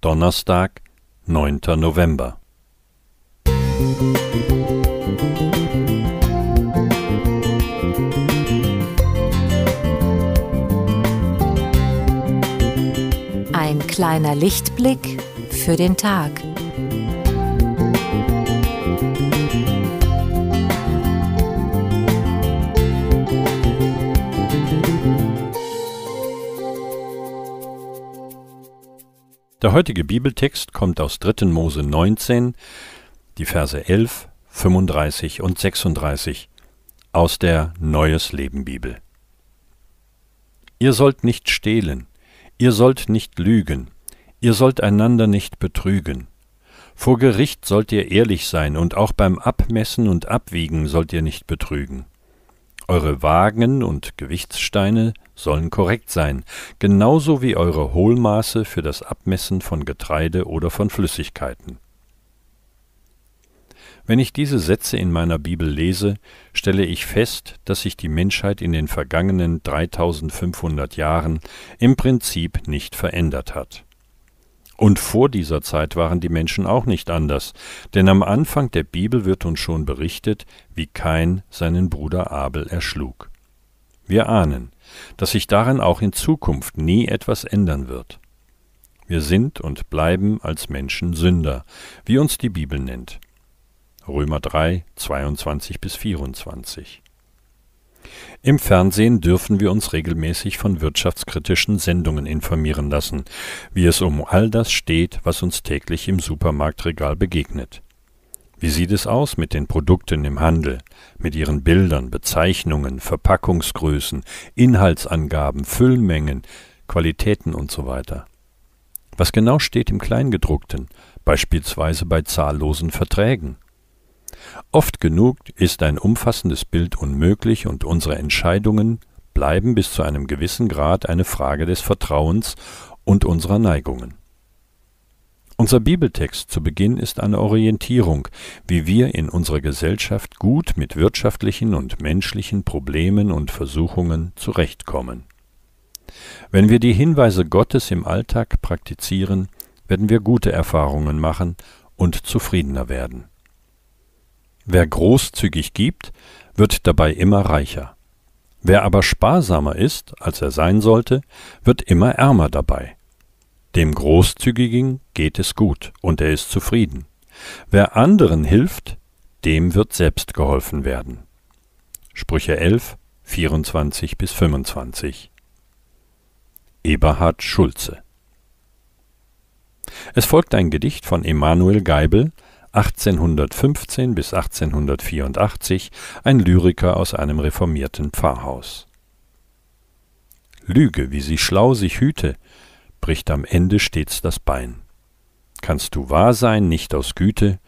Donnerstag, 9. November. Ein kleiner Lichtblick für den Tag. Der heutige Bibeltext kommt aus 3. Mose 19, die Verse 11, 35 und 36 aus der Neues Leben Bibel. Ihr sollt nicht stehlen, ihr sollt nicht lügen, ihr sollt einander nicht betrügen. Vor Gericht sollt ihr ehrlich sein und auch beim Abmessen und Abwiegen sollt ihr nicht betrügen. Eure Wagen und Gewichtssteine sollen korrekt sein, genauso wie eure Hohlmaße für das Abmessen von Getreide oder von Flüssigkeiten. Wenn ich diese Sätze in meiner Bibel lese, stelle ich fest, dass sich die Menschheit in den vergangenen 3500 Jahren im Prinzip nicht verändert hat. Und vor dieser Zeit waren die Menschen auch nicht anders, denn am Anfang der Bibel wird uns schon berichtet, wie Kain seinen Bruder Abel erschlug. Wir ahnen, dass sich daran auch in Zukunft nie etwas ändern wird. Wir sind und bleiben als Menschen Sünder, wie uns die Bibel nennt. Römer 3, 22 bis 24. Im Fernsehen dürfen wir uns regelmäßig von wirtschaftskritischen Sendungen informieren lassen, wie es um all das steht, was uns täglich im Supermarktregal begegnet. Wie sieht es aus mit den Produkten im Handel, mit ihren Bildern, Bezeichnungen, Verpackungsgrößen, Inhaltsangaben, Füllmengen, Qualitäten und so? Was genau steht im Kleingedruckten, beispielsweise bei zahllosen Verträgen? Oft genug ist ein umfassendes Bild unmöglich und unsere Entscheidungen bleiben bis zu einem gewissen Grad eine Frage des Vertrauens und unserer Neigungen. Unser Bibeltext zu Beginn ist eine Orientierung, wie wir in unserer Gesellschaft gut mit wirtschaftlichen und menschlichen Problemen und Versuchungen zurechtkommen. Wenn wir die Hinweise Gottes im Alltag praktizieren, werden wir gute Erfahrungen machen und zufriedener werden. Wer großzügig gibt, wird dabei immer reicher. Wer aber sparsamer ist, als er sein sollte, wird immer ärmer dabei. Dem Großzügigen geht es gut und er ist zufrieden. Wer anderen hilft, dem wird selbst geholfen werden. Sprüche 11, 24 bis 25. Eberhard Schulze Es folgt ein Gedicht von Emanuel Geibel, 1815 bis 1884 ein Lyriker aus einem reformierten Pfarrhaus. Lüge, wie sie schlau sich hüte, bricht am Ende stets das Bein. Kannst du wahr sein, nicht aus Güte,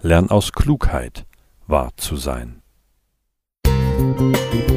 lern aus Klugheit wahr zu sein. Musik